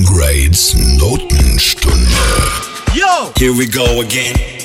Grades Notenstunde. Yo! Here we go again.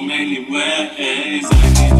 many ways. Eh?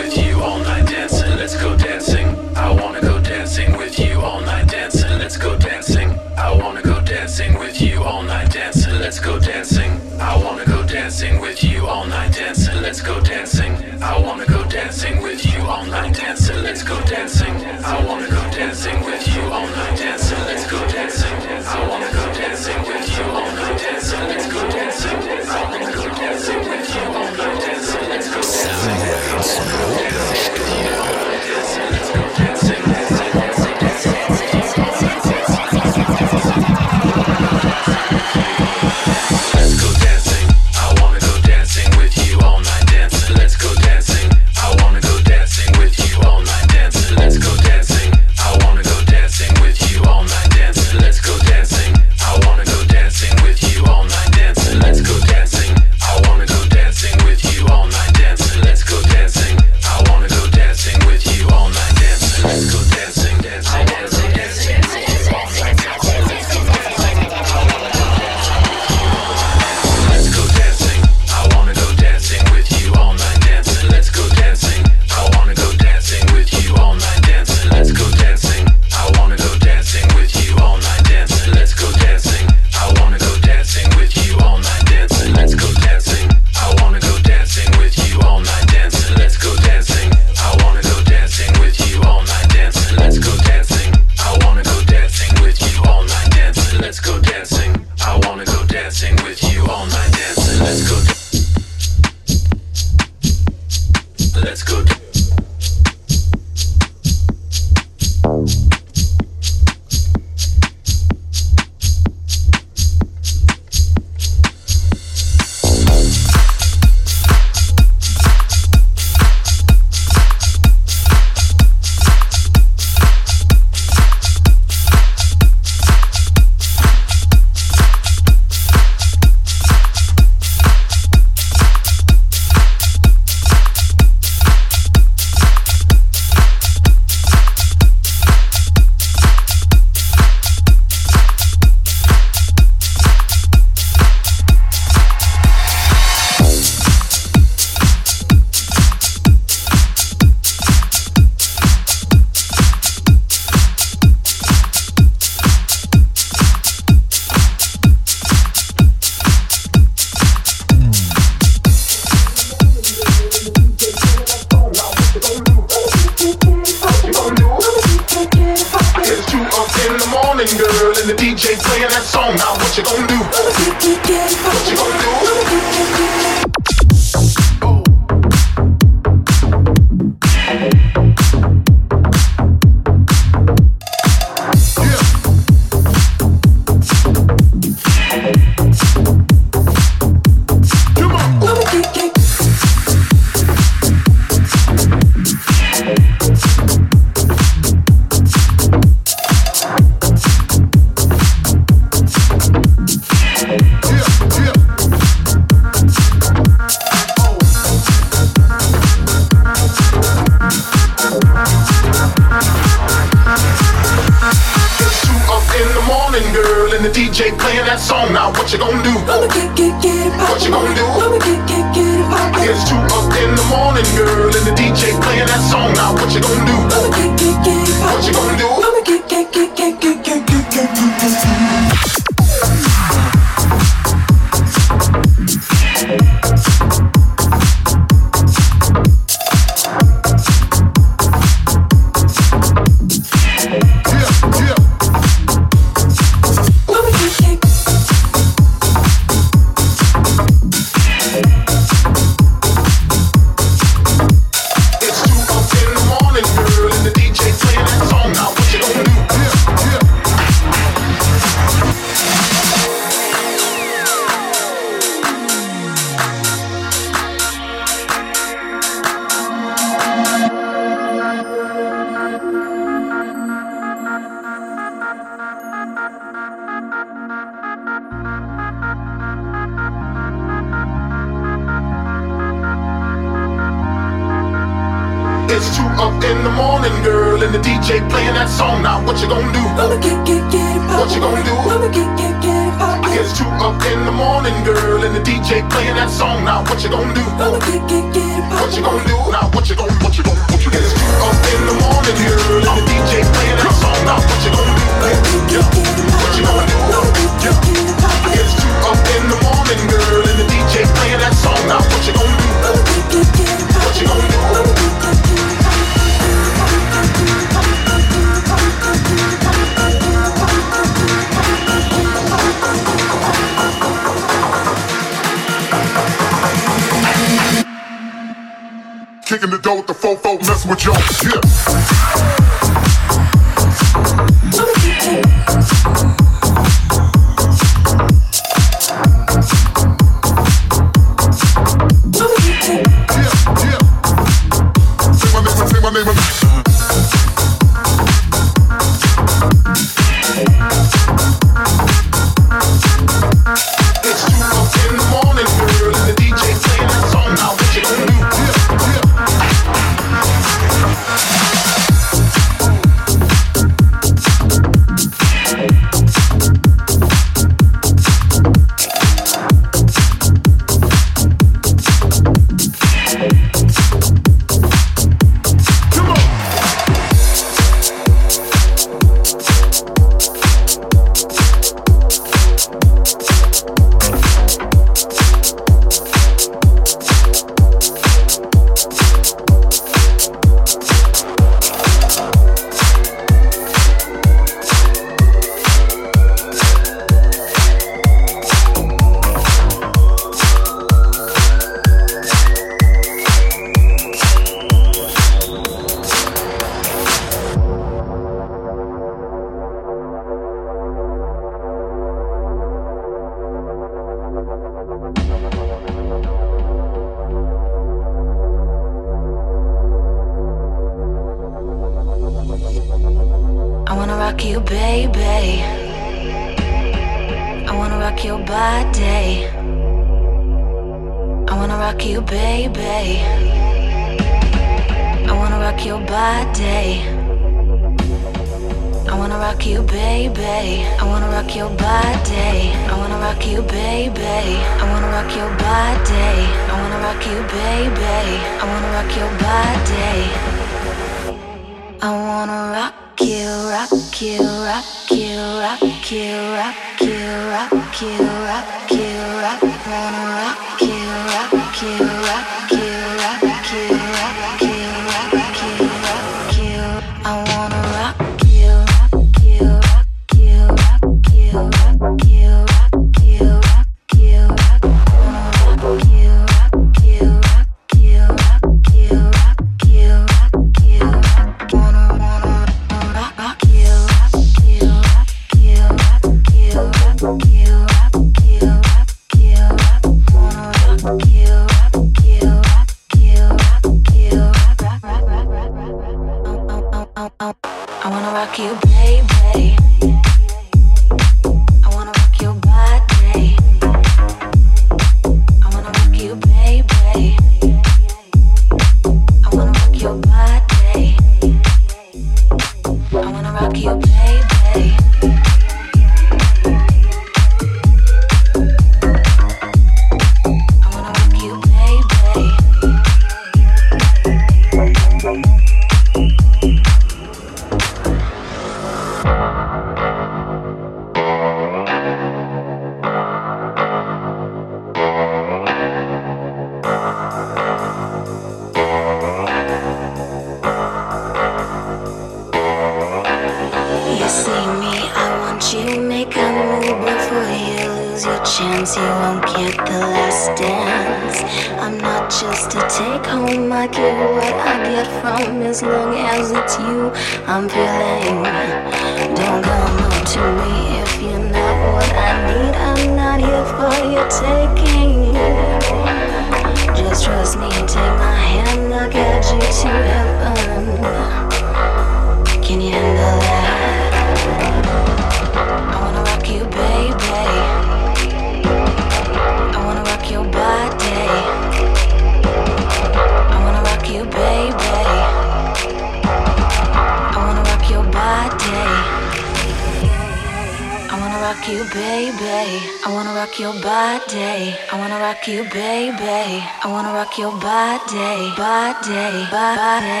rock your body. I wanna rock you, baby. I wanna rock your body, body, body.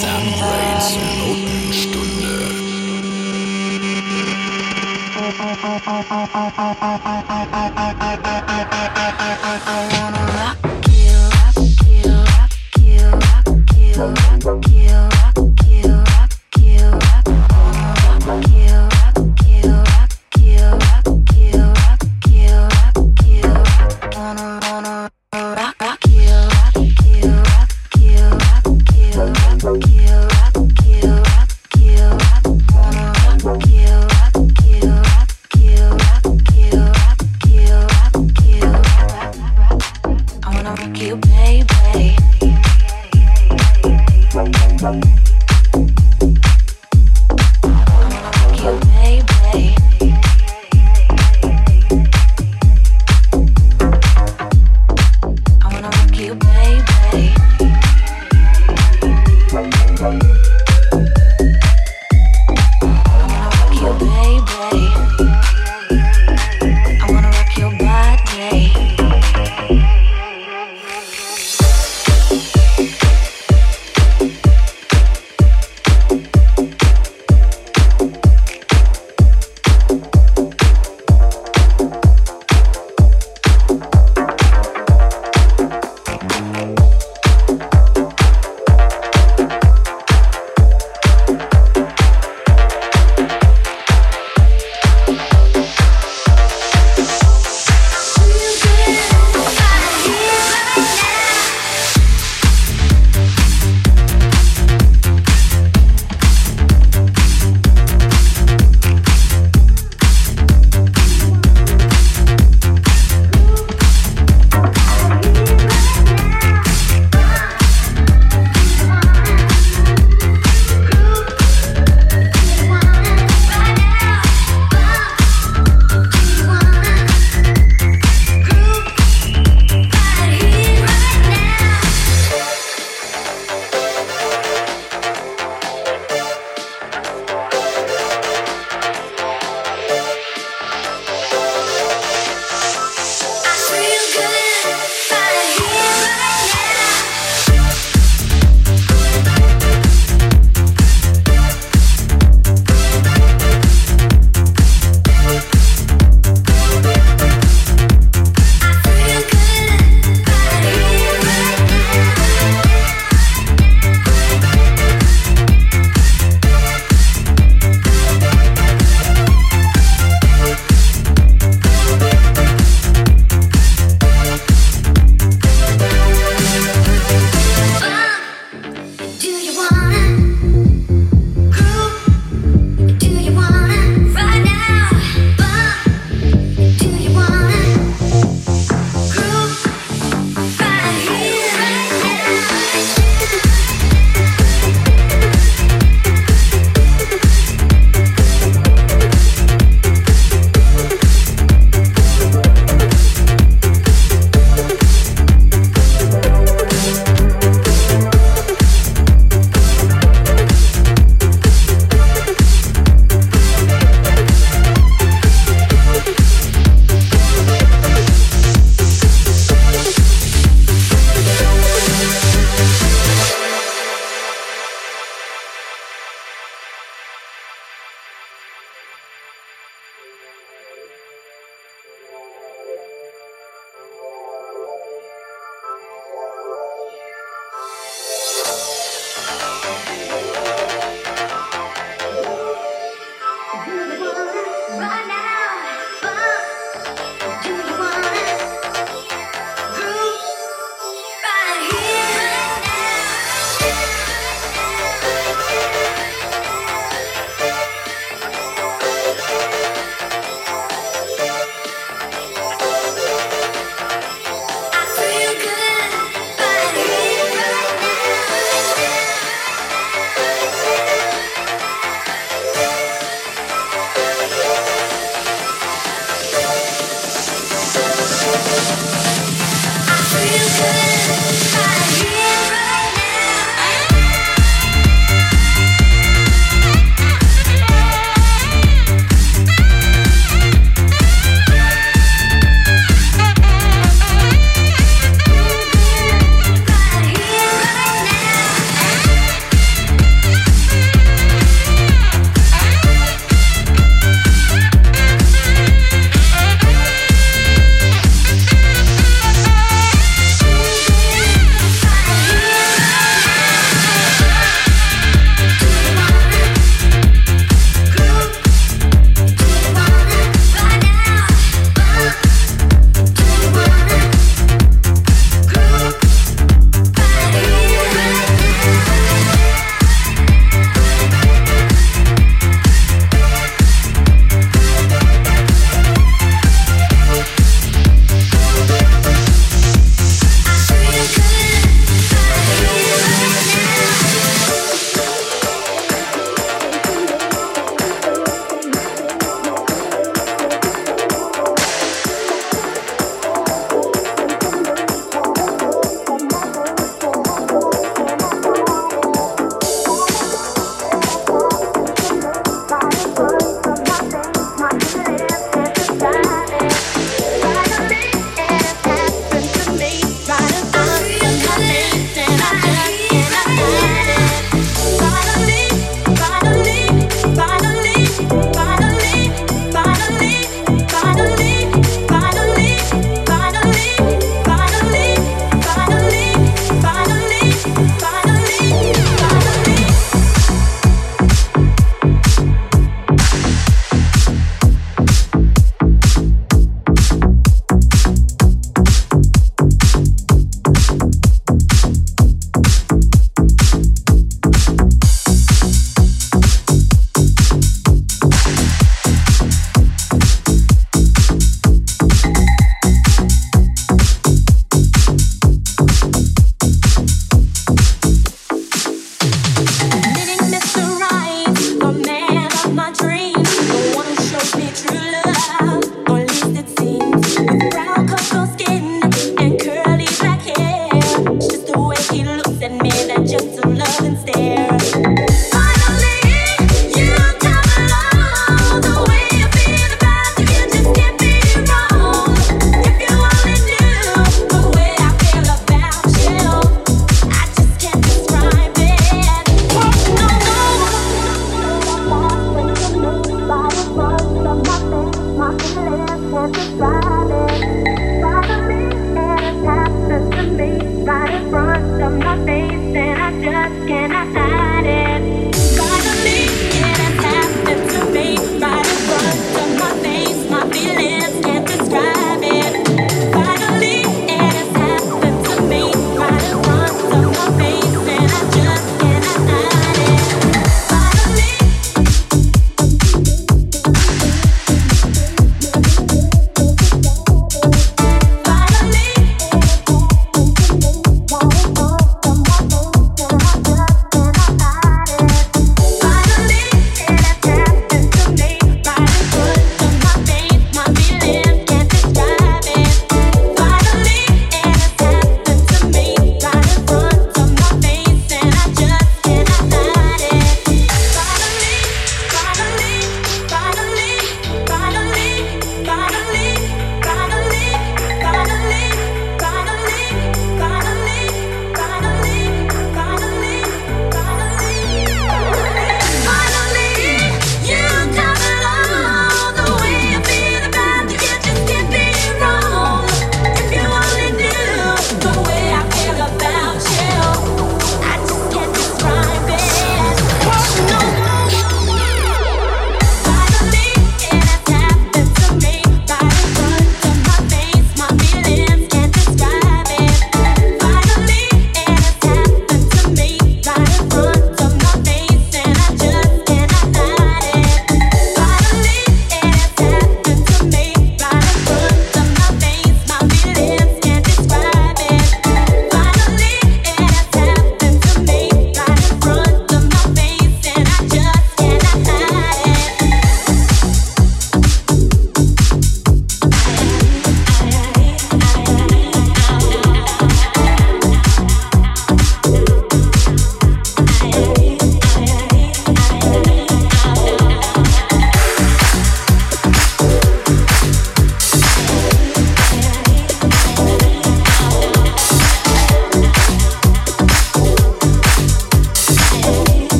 Soundwaves Notenstunde. I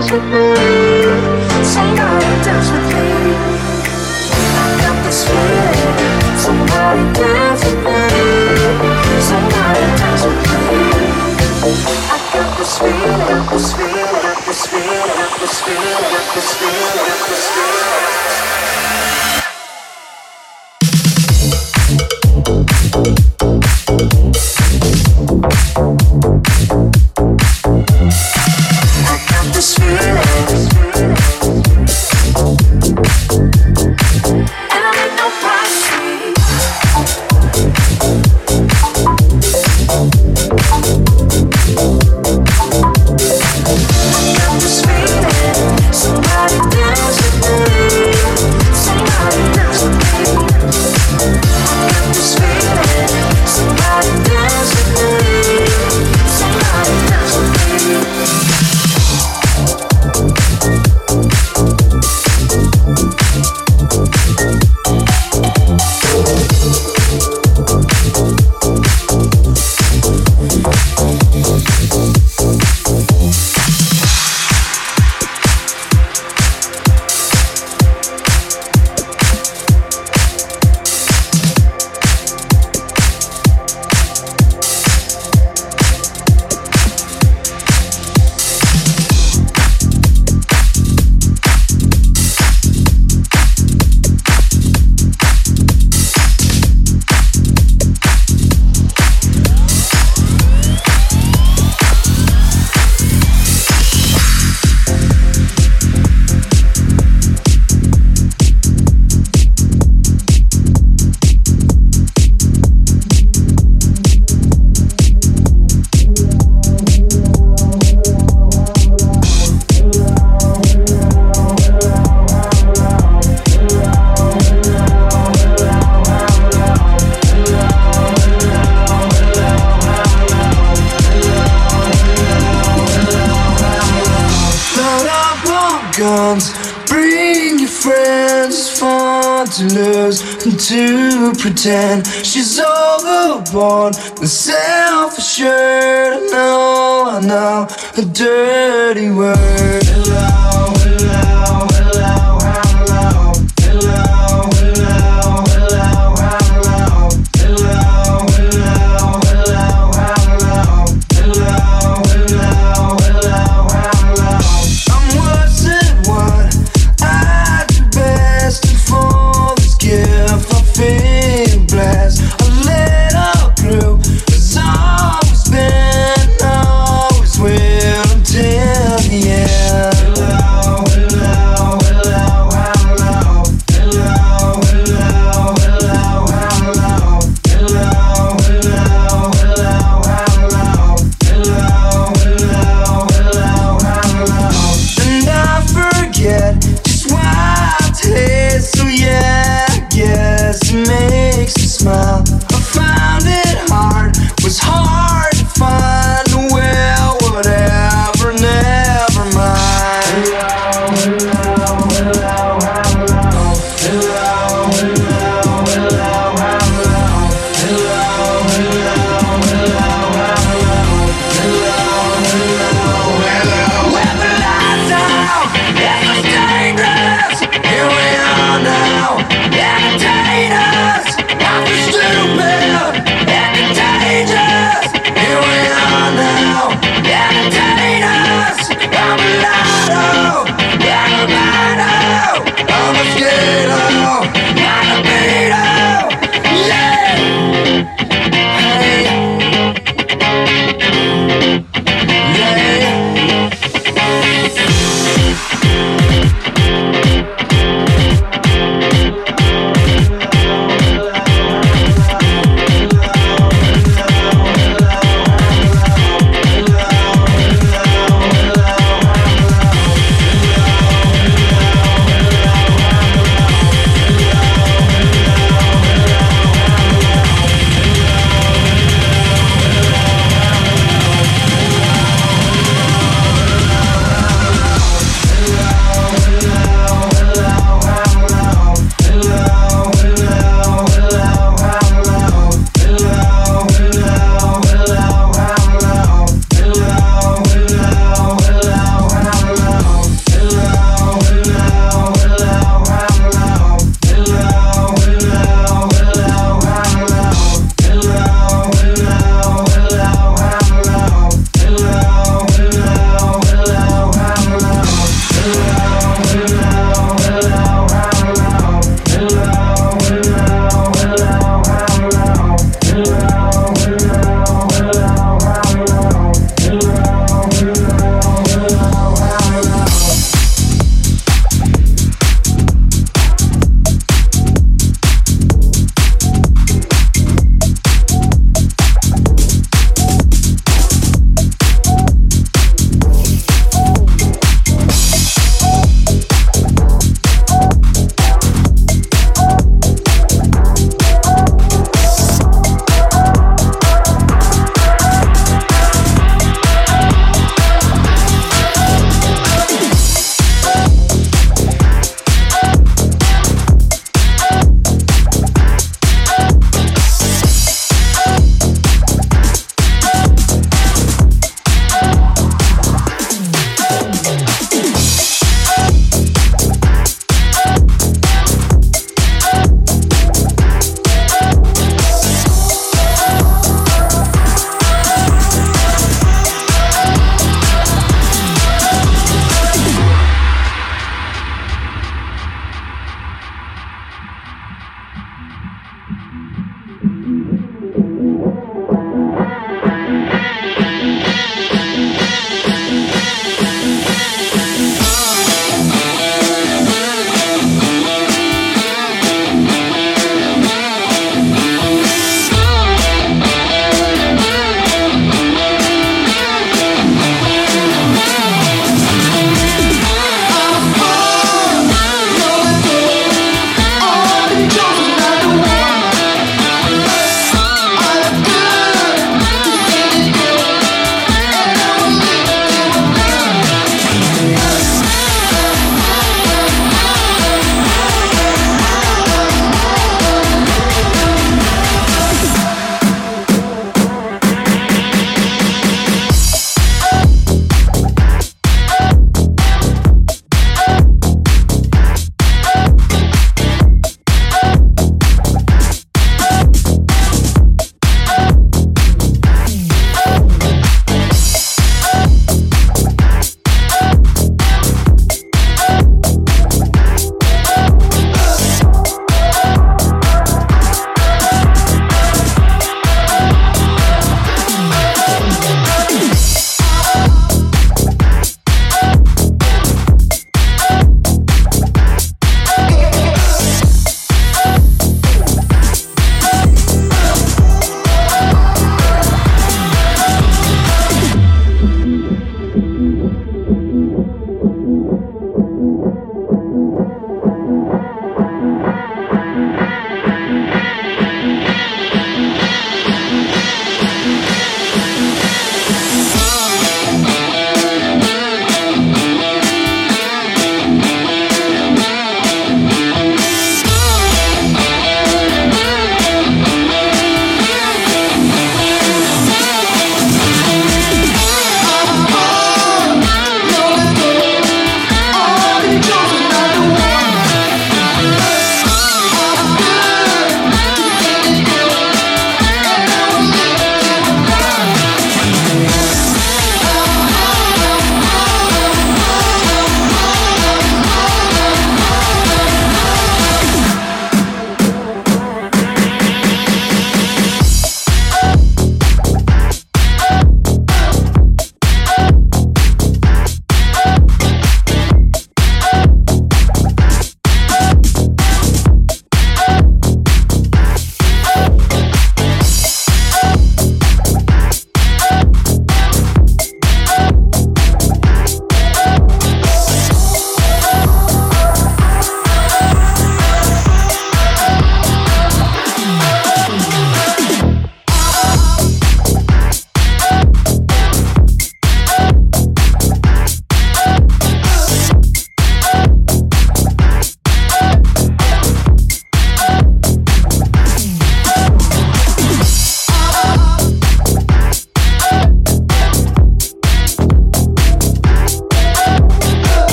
dance with me. Somebody dance with me. I got this feeling. Somebody dance with me. Somebody dance with me. I got this feeling. This feeling. Got this feeling. This feeling. Got this feeling. This feeling. dirt.